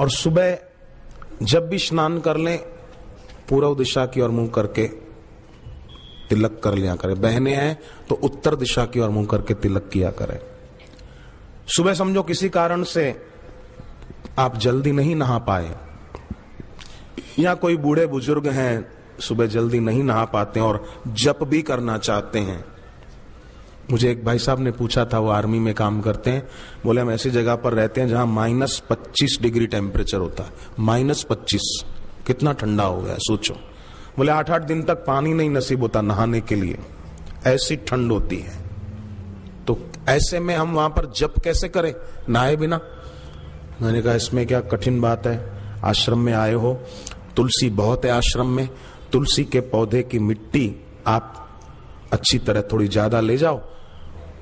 और सुबह जब भी स्नान कर लें पूर्व दिशा की ओर मुँह करके तिलक कर लिया करें। बहने हैं तो उत्तर दिशा की ओर मुँह करके तिलक किया करें। सुबह समझो किसी कारण से आप जल्दी नहीं नहा पाए। या कोई बूढ़े बुज़ुर्ग हैं, सुबह जल्दी नहीं नहा पाते और जप भी करना चाहते हैं। मुझे एक भाई साहब ने पूछा था, वो आर्मी में काम करते हैं। बोले, हम ऐसी जगह पर रहते हैं जहाँ माइनस पच्चीस डिग्री टेम्परेचर होता है। माइनस पच्चीस। कितना ठंडा हो गया सोचो। बोले आठ आठ दिन तक पानी नहीं नसीब होता नहाने के लिए। ऐसी ठंड होती है। तो ऐसे में हम वहाँ पर जप कैसे करें? नहाए बिना? मैंने कहा, इसमें क्या कठिन बात है? आश्रम में आए हो। तुलसी बहुत है आश्रम में। तुलसी के पौधे की मिट्टी आप अच्छी तरह थोड़ी ज़्यादा ले जाओ।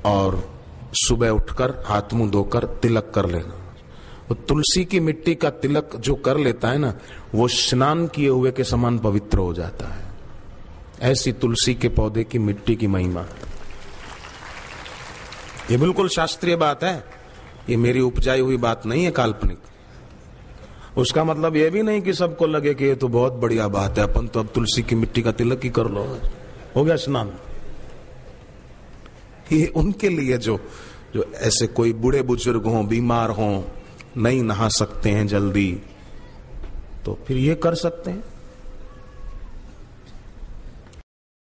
और सुबह उठकर हाथ मुँह धोकर तिलक कर लेना। वो तुलसी की मिट्टी का तिलक जो कर लेता है ना, वो स्नान किए हुए के समान पवित्र हो जाता है। ऐसी तुलसी के पौधे की मिट्टी की महिमा। ये बिल्कुल शास्त्रीय बात है। ये मेरी उपजाई हुई बात नहीं है काल्पनिक। उसका मतलब ये भी नहीं कि सबको लगे कि ये तो बहुत बढ़िया बात है, अपन तो अब तुलसी की मिट्टी का तिलक ही कर लो। हो गया स्नान। ये उनके लिए जो जो ऐसे कोई बूढ़े बुज़ुर्ग हों, बीमार हों, नहीं नहा सकते हैं जल्दी तो फिर ये कर सकते हैं।